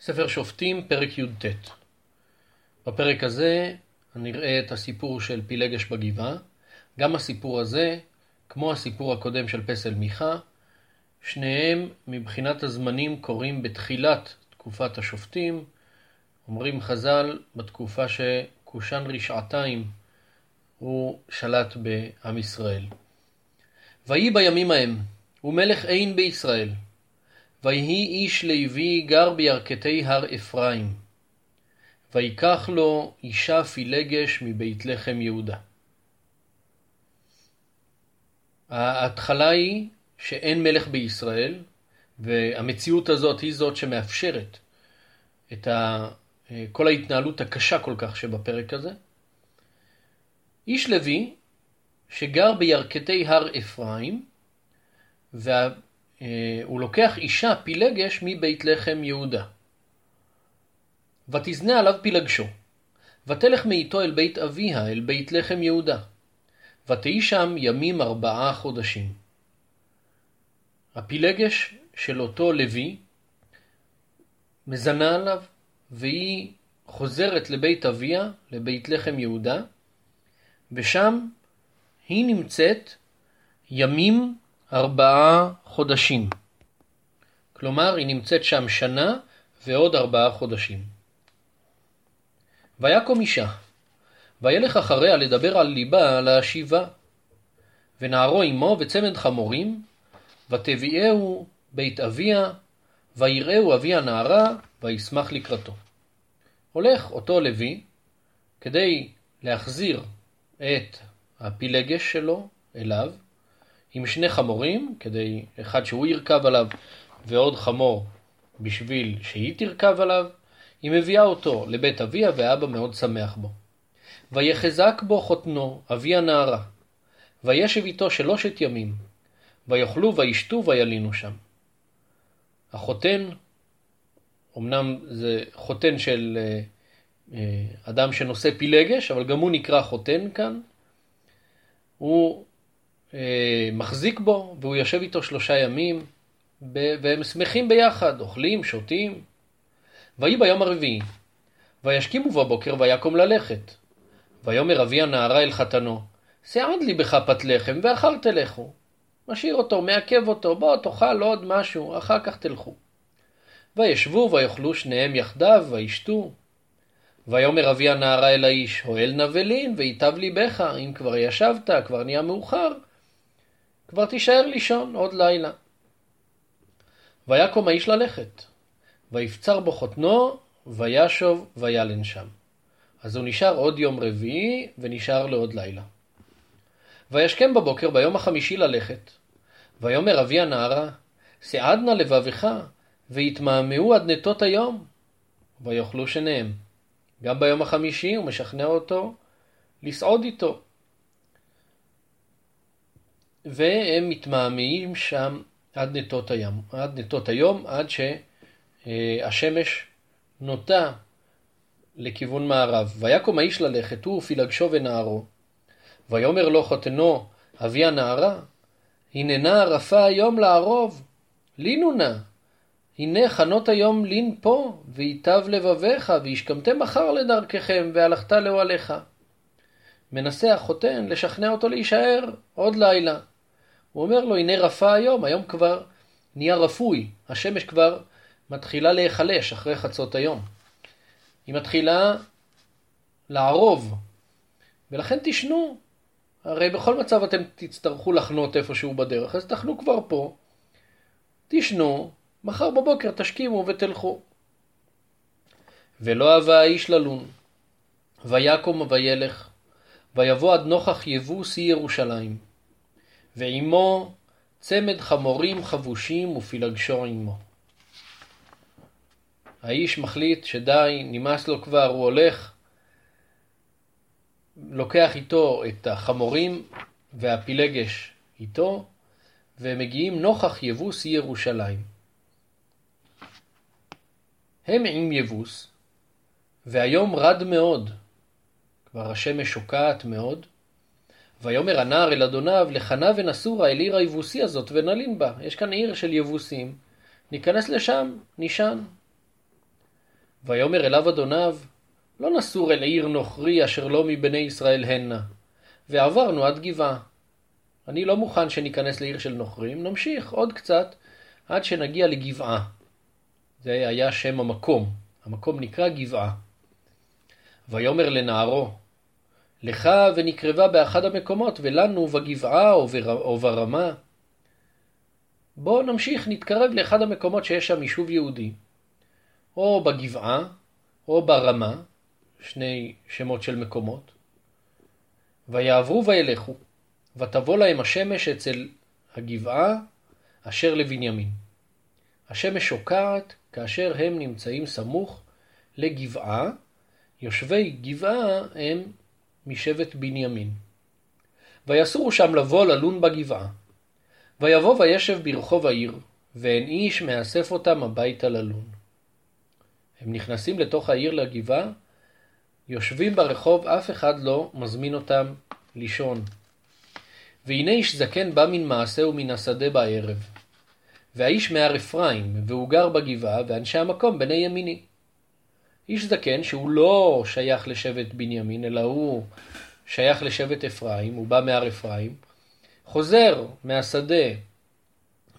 ספר שופטים, פרק י"ט. בפרק הזה נראה את הסיפור של פילגש בגבעה. גם הסיפור הזה, כמו הסיפור הקודם של פסל מיכה, שניהם מבחינת הזמנים קורים בתחילת תקופת השופטים. אומרים חז"ל, בתקופה שקושן רשעתיים הוא שלט בעם ישראל. ויהי בימים ההם, ומלך אין בישראל. ויהי איש לוי גר בירכתי הר אפרים. ויקח לו אישה פילגש מבית לחם יהודה. ההתחלה היא שאין מלך בישראל, והמציאות הזאת היא זאת שמאפשרת את כל ההתנהלות הקשה כל כך שבפרק הזה. איש לוי שגר בירכתי הר אפרים, וה... אה, הוא לוקח אישה פילגש מבית לחם יהודה. ותזנה עליו פילגשו, ותלך מאיתו אל בית אביה, אל בית לחם יהודה. ותהי שם ימים ארבעה חודשים. הפילגש של אותו לוי מזנה עליו, והיא חוזרת לבית אביה, לבית לחם יהודה, ושם היא נמצאת ימים ארבעה חודשים. כלומר, היא נמצאת שם שנה ועוד ארבעה חודשים. ויקום אישה, וילך אחריה לדבר על ליבה להשיבה. ונערו עמו וצמד חמורים, ותביאהו בית אביה, ויראהו אבי הנערה, וישמח לקראתו. הולך אותו לוי כדי להחזיר את הפילגש שלו אליו, עם שני חמורים, כדי אחד שהוא ירכב עליו ועוד חמור בשביל שהיא תרכב עליו, היא מביאה אותו לבית אביה ואבא מאוד שמח בו. ויחזק בו חותנו, אבי הנערה, וישב איתו שלושת ימים, ויאכלו וישתו וילינו שם. החותן, אמנם זה חותן של אה, אה, אדם שנושא פילגש, אבל גם הוא נקרא חותן כאן, הוא מחזיק בו, והוא יושב איתו שלושה ימים, והם שמחים ביחד, אוכלים, שותים. ויהי ביום הרביעי, וישכימו בבוקר ויקום ללכת. ויאמר אבי הנערה אל חתנו, סעד לי בך פת לחם, ואחר תלכו. משאיר אותו, מעכב אותו, בוא תאכל עוד משהו, אחר כך תלכו. וישבו ויאכלו שניהם יחדיו, וישתו. ויאמר אבי הנערה אל האיש, הואל נבלין, ויטב ליבך, אם כבר ישבת, כבר נהיה מאוחר, כבר תישאר לישון עוד לילה. ויקום האיש ללכת, ויפצר בו חותנו, וישוב וילן שם. אז הוא נשאר עוד יום רביעי, ונשאר לעוד לילה. וישכם בבוקר ביום החמישי ללכת. ויאמר אבי הנערה, סעד נא לבבך, ויתמהמהו עד נטות היום. ויאכלו שניהם. גם ביום החמישי הוא משכנע אותו לסעוד איתו. והם מתמהמהים שם עד נטות הים, עד נטות היום, עד שהשמש נוטה לכיוון מערב. ויקום האיש ללכת, הוא ופילגשו ונערו. ויאמר לו חותנו, אבי הנערה, הננה ערפה היום לערוב, לינו נא. הנה חנות היום לין פה, ויטב לבביך, וישכמתם מחר לדרככם, והלכת לאוהליך. מנסה החותן לשכנע אותו להישאר עוד לילה. הוא אומר לו, הנה רפה היום, היום כבר נהיה רפוי, השמש כבר מתחילה להיחלש אחרי חצות היום. היא מתחילה לערוב, ולכן תשנו. הרי בכל מצב אתם תצטרכו לחנות איפשהו בדרך, אז תחנו כבר פה, תשנו, מחר בבוקר תשכימו ותלכו. ולא אהבה האיש ללון, ויקום וילך, ויבוא עד נוכח יבוסי ירושלים. ועמו צמד חמורים חבושים ופילגשו עמו. האיש מחליט שדי, נמאס לו כבר, הוא הולך, לוקח איתו את החמורים והפילגש איתו, והם מגיעים נוכח יבוס ירושלים. הם עם יבוס, והיום רד מאוד, כבר השמש שוקעת מאוד, ויאמר הנער אל אדוניו, לחנה ונסורה אל עיר היבוסי הזאת ונלין בה. יש כאן עיר של יבוסים, ניכנס לשם, נישן. ויאמר אליו אדוניו, לא נסור אל עיר נוכרי אשר לא מבני ישראל הנה, ועברנו עד גבעה. אני לא מוכן שניכנס לעיר של נוכרים, נמשיך עוד קצת עד שנגיע לגבעה. זה היה שם המקום, המקום נקרא גבעה. ויאמר לנערו, לך ונקרבה באחד המקומות, ולנו בגבעה או ברמה. בואו נמשיך, נתקרב לאחד המקומות שיש שם יישוב יהודי, או בגבעה, או ברמה, שני שמות של מקומות, ויעברו וילכו, ותבוא להם השמש אצל הגבעה אשר לבנימין. השמש שוקעת כאשר הם נמצאים סמוך לגבעה, יושבי גבעה הם משבט בנימין. ויסורו שם לבוא ללון בגבעה. ויבוא וישב ברחוב העיר, ואין איש מאסף אותם הביתה ללון. הם נכנסים לתוך העיר לגבעה, יושבים ברחוב, אף אחד לא מזמין אותם לישון. והנה איש זקן בא מן מעשה ומן השדה בערב. והאיש מהר אפרים, והוא גר בגבעה, ואנשי המקום בני ימיני. איש זקן שהוא לא שייך לשבט בנימין, אלא הוא שייך לשבט אפרים, הוא בא מהר אפרים, חוזר מהשדה,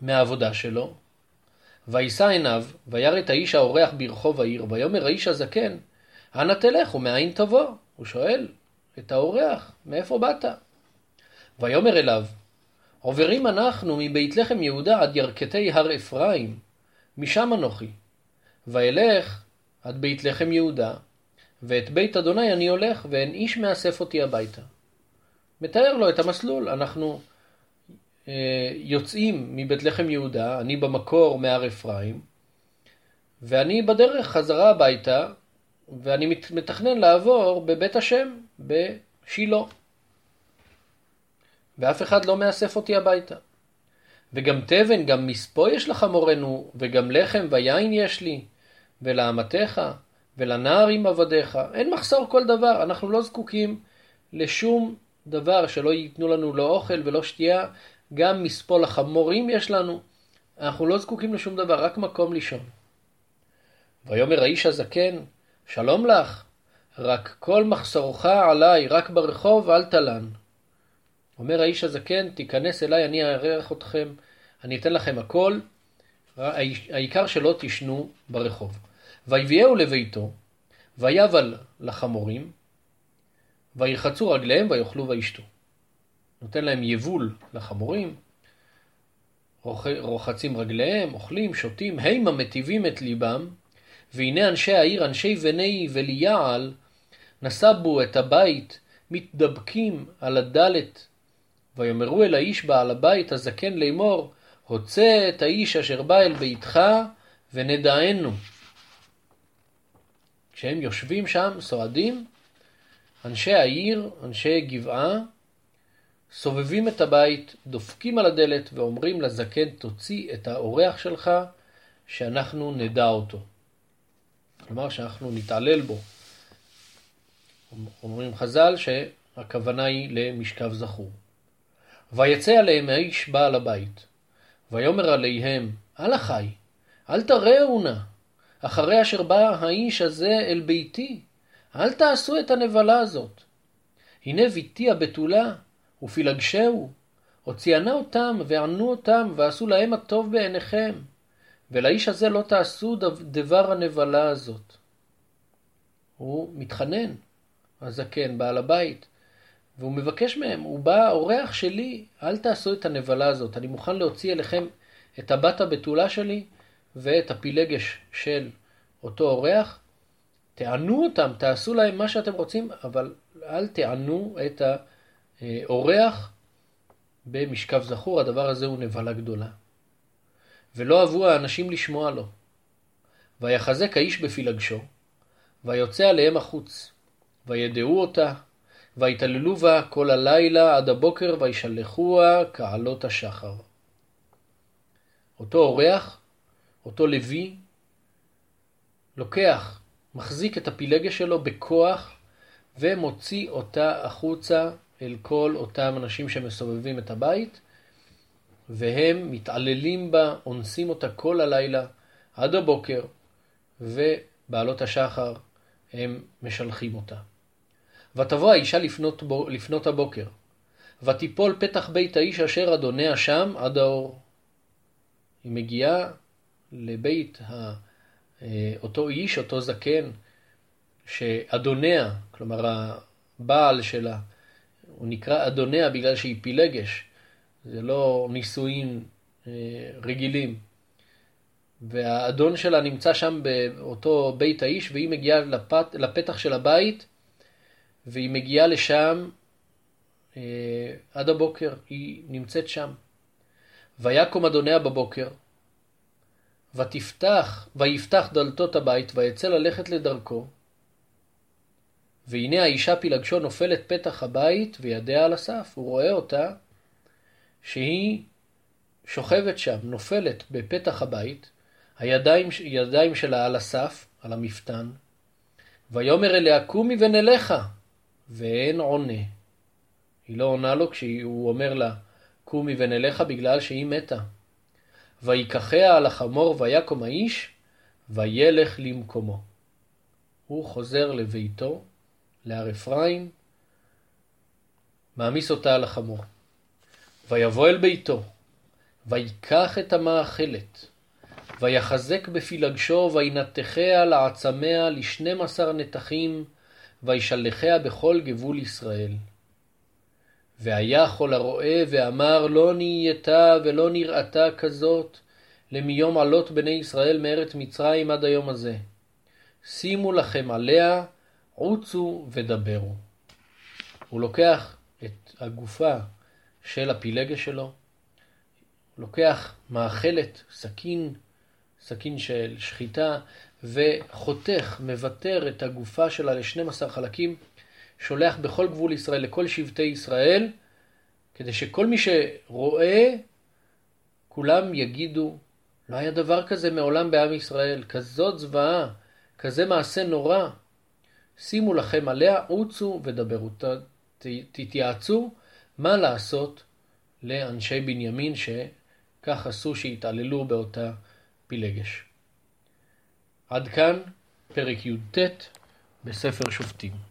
מהעבודה שלו, וישא עיניו, וירא את האיש האורח ברחוב העיר, ויאמר האיש הזקן, אנה תלך ומאין תבוא? הוא שואל את האורח, מאיפה באת? ויאמר אליו, עוברים אנחנו מבית לחם יהודה עד ירכתי הר אפרים, משם אנוכי. ואלך עד בית לחם יהודה, ואת בית אדוני אני הולך, ואין איש מאסף אותי הביתה. מתאר לו את המסלול, אנחנו אה, יוצאים מבית לחם יהודה, אני במקור מהר אפרים, ואני בדרך חזרה הביתה, ואני מתכנן לעבור בבית השם, בשילה. ואף אחד לא מאסף אותי הביתה. וגם תבן, גם מספו יש לך מורנו, וגם לחם ויין יש לי, ולאמתך, ולנער עם עבדיך. אין מחסור כל דבר, אנחנו לא זקוקים לשום דבר שלא ייתנו לנו לא אוכל ולא שתייה, גם מספו לחמורים יש לנו. אנחנו לא זקוקים לשום דבר, רק מקום לישון. ויאמר האיש הזקן, שלום לך, רק כל מחסורך עליי, רק ברחוב אל תלן. אומר האיש הזקן, תיכנס אליי, אני אארח אתכם, אני אתן לכם הכל, העיקר שלא תשנו ברחוב. ויביאהו לביתו, ויבל לחמורים, וירחצו רגליהם ויאכלו וישתו. נותן להם יבול לחמורים, רוחצים רגליהם, אוכלים, שותים, הימה מטיבים את ליבם, והנה אנשי העיר, אנשי בני וליעל, נסבו את הבית, מתדבקים על הדלת, ויאמרו אל האיש בעל הבית הזקן לאמור, הוצא את האיש אשר בא אל ביתך, ונדענו. כשהם יושבים שם, סועדים, אנשי העיר, אנשי גבעה, סובבים את הבית, דופקים על הדלת ואומרים לזקן, תוציא את האורח שלך, שאנחנו נדע אותו. כלומר, שאנחנו נתעלל בו. אומרים חז"ל שהכוונה היא למשכב זכור. ויצא עליהם האיש בעל הבית, ויאמר עליהם, אל החי, אל תראו נא, אחרי אשר בא האיש הזה אל ביתי, אל תעשו את הנבלה הזאת. הנה ביתי הבתולה, ופילגשהו, הוציאנה אותם, וענו אותם, ועשו להם הטוב בעיניכם, ולאיש הזה לא תעשו דבר הנבלה הזאת. הוא מתחנן, הזקן, בעל הבית, והוא מבקש מהם, הוא בא, אורח שלי, אל תעשו את הנבלה הזאת, אני מוכן להוציא אליכם את הבת הבתולה שלי ואת הפילגש של אותו אורח, תענו אותם, תעשו להם מה שאתם רוצים, אבל אל תענו את האורח במשכב זכור, הדבר הזה הוא נבלה גדולה. ולא אהבו האנשים לשמוע לו. ויחזק האיש בפילגשו, ויוצא עליהם החוץ, וידעו אותה, ויתעללו בה כל הלילה עד הבוקר, וישלחוה כעלות השחר. אותו אורח, אותו לוי, לוקח, מחזיק את הפילגש שלו בכוח, ומוציא אותה החוצה אל כל אותם אנשים שמסובבים את הבית, והם מתעללים בה, אונסים אותה כל הלילה עד הבוקר, בעלות השחר, הם משלחים אותה. ותבוא האישה לפנות, בו, לפנות הבוקר, ותיפול פתח בית האיש אשר אדוניה שם עד האור. היא מגיעה לבית ה... אה, אותו איש, אותו זקן, שאדוניה, כלומר הבעל שלה, הוא נקרא אדוניה בגלל שהיא פילגש, זה לא נישואין אה, רגילים. והאדון שלה נמצא שם באותו בית האיש, והיא מגיעה לפת, לפתח של הבית, והיא מגיעה לשם אה, עד הבוקר, היא נמצאת שם. ויקום אדוניה בבוקר, ותפתח, ויפתח דלתות הבית, ויצא ללכת לדרכו. והנה האישה פילגשו נופלת פתח הבית, וידיה על הסף. הוא רואה אותה, שהיא שוכבת שם, נופלת בפתח הבית, הידיים ידיים שלה על הסף, על המפתן. ויאמר אליה קומי ונלכה, ואין עונה. היא לא עונה לו כשהוא אומר לה קומי ונלכה בגלל שהיא מתה. ויקחיה על החמור ויקום האיש, וילך למקומו. הוא חוזר לביתו, להר אפרים, מעמיס אותה על החמור. ויבוא אל ביתו, ויקח את המאכלת, ויחזק בפילגשו, וינתחיה לעצמיה לשנים עשר נתחים, וישלחיה בכל גבול ישראל. והיה כל הרואה ואמר לא נהייתה ולא נראתה כזאת למיום עלות בני ישראל מארץ מצרים עד היום הזה. שימו לכם עליה, עוצו ודברו. הוא לוקח את הגופה של הפילגש שלו, לוקח מאכלת, סכין, סכין של שחיטה, וחותך, מוותר את הגופה שלה ל-12 חלקים, שולח בכל גבול ישראל, לכל שבטי ישראל, כדי שכל מי שרואה, כולם יגידו, לא היה דבר כזה מעולם בעם ישראל, כזאת זוועה, כזה מעשה נורא. שימו לכם עליה, עוצו ודברו, תתייעצו מה לעשות לאנשי בנימין שכך עשו שהתעללו באותה פילגש. עד כאן פרק י"ט בספר שופטים.